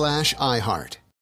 iHeart.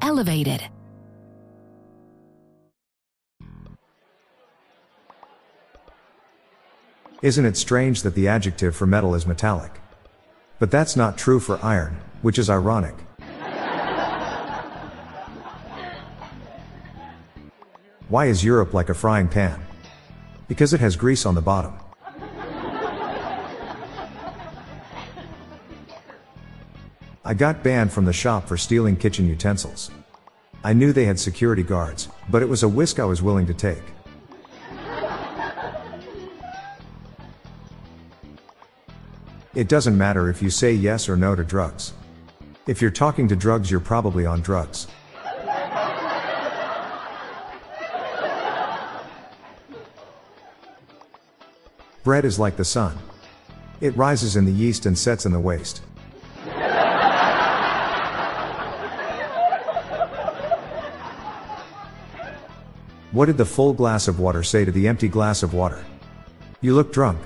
elevated. Isn't it strange that the adjective for metal is metallic? But that's not true for iron, which is ironic. Why is Europe like a frying pan? Because it has grease on the bottom. I got banned from the shop for stealing kitchen utensils. I knew they had security guards, but it was a risk I was willing to take. It doesn't matter if you say yes or no to drugs. If you're talking to drugs, you're probably on drugs. Bread is like the sun. It rises in the east and sets in the west. What did the full glass of water say to the empty glass of water? You look drunk.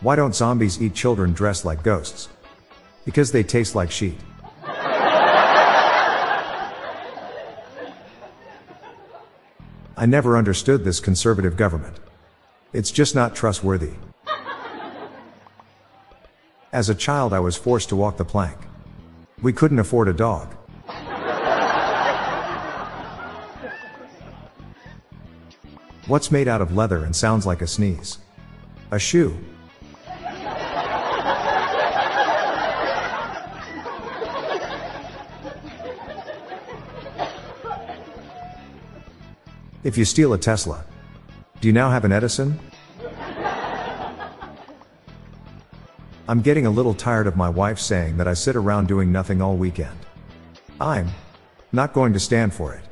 Why don't zombies eat children dressed like ghosts? Because they taste like sheet. I never understood this conservative government. It's just not trustworthy. As a child, I was forced to walk the plank. We couldn't afford a dog. What's made out of leather and sounds like a sneeze? A shoe. If you steal a Tesla, do you now have an Edison? I'm getting a little tired of my wife saying that I sit around doing nothing all weekend. I'm not going to stand for it.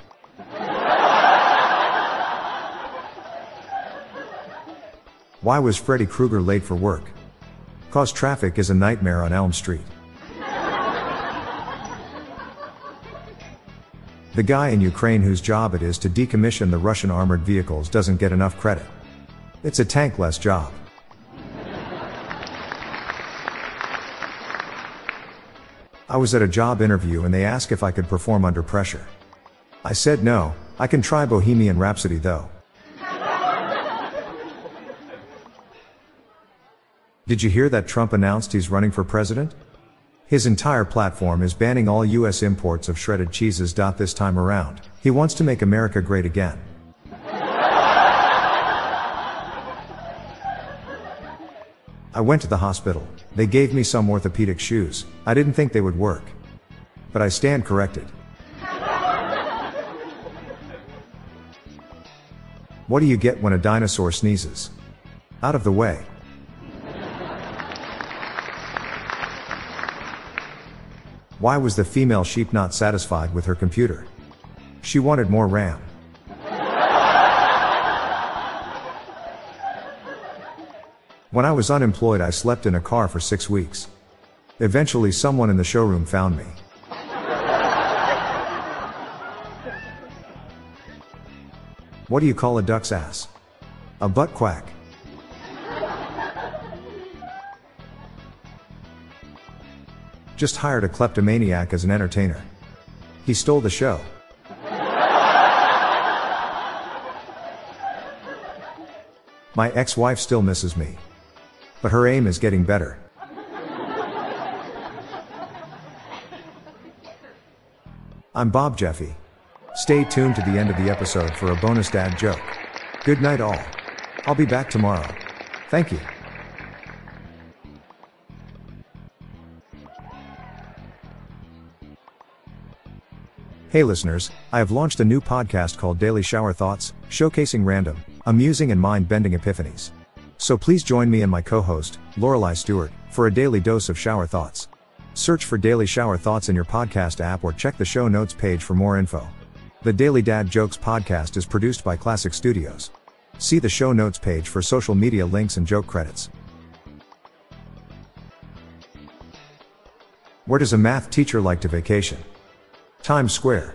Why was Freddy Krueger late for work? Cause traffic is a nightmare on Elm Street. The guy in Ukraine whose job it is to decommission the Russian armored vehicles doesn't get enough credit. It's a tankless job. I was at a job interview and they asked if I could perform under pressure. I said no, I can try Bohemian Rhapsody though. Did you hear that Trump announced he's running for president? His entire platform is banning all US imports of shredded cheeses. This time around, he wants to make America great again. I went to the hospital. They gave me some orthopedic shoes. I didn't think they would work. But I stand corrected. What do you get when a dinosaur sneezes? Out of the way. Why was the female sheep not satisfied with her computer? She wanted more RAM. When I was unemployed, I slept in a car for six weeks. Eventually, someone in the showroom found me. What do you call a duck's ass? A butt quack. Just hired a kleptomaniac as an entertainer. He stole the show. My ex wife still misses me. But her aim is getting better. I'm Bob Jeffy. Stay tuned to the end of the episode for a bonus dad joke. Good night, all. I'll be back tomorrow. Thank you. Hey listeners, I have launched a new podcast called Daily Shower Thoughts, showcasing random, amusing and mind-bending epiphanies. So please join me and my co-host, Lorelei Stewart, for a daily dose of shower thoughts. Search for Daily Shower Thoughts in your podcast app or check the show notes page for more info. The Daily Dad Jokes podcast is produced by Classic Studios. See the show notes page for social media links and joke credits. Where does a math teacher like to vacation? Times Square.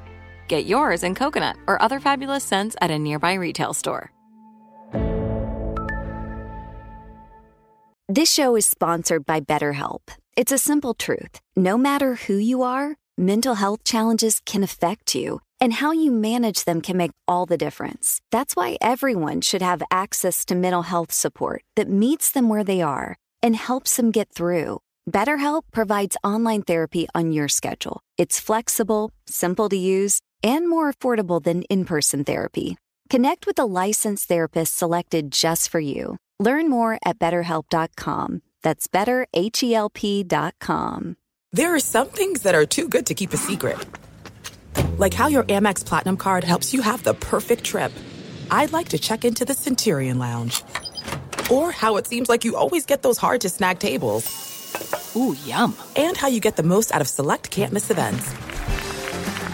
Get yours in coconut or other fabulous scents at a nearby retail store. This show is sponsored by BetterHelp. It's a simple truth. No matter who you are, mental health challenges can affect you, and how you manage them can make all the difference. That's why everyone should have access to mental health support that meets them where they are and helps them get through. BetterHelp provides online therapy on your schedule. It's flexible, simple to use, and more affordable than in person therapy. Connect with a licensed therapist selected just for you. Learn more at betterhelp.com. That's betterhelp.com. There are some things that are too good to keep a secret. Like how your Amex Platinum card helps you have the perfect trip. I'd like to check into the Centurion Lounge. Or how it seems like you always get those hard to snag tables. Ooh, yum. And how you get the most out of select can't miss events.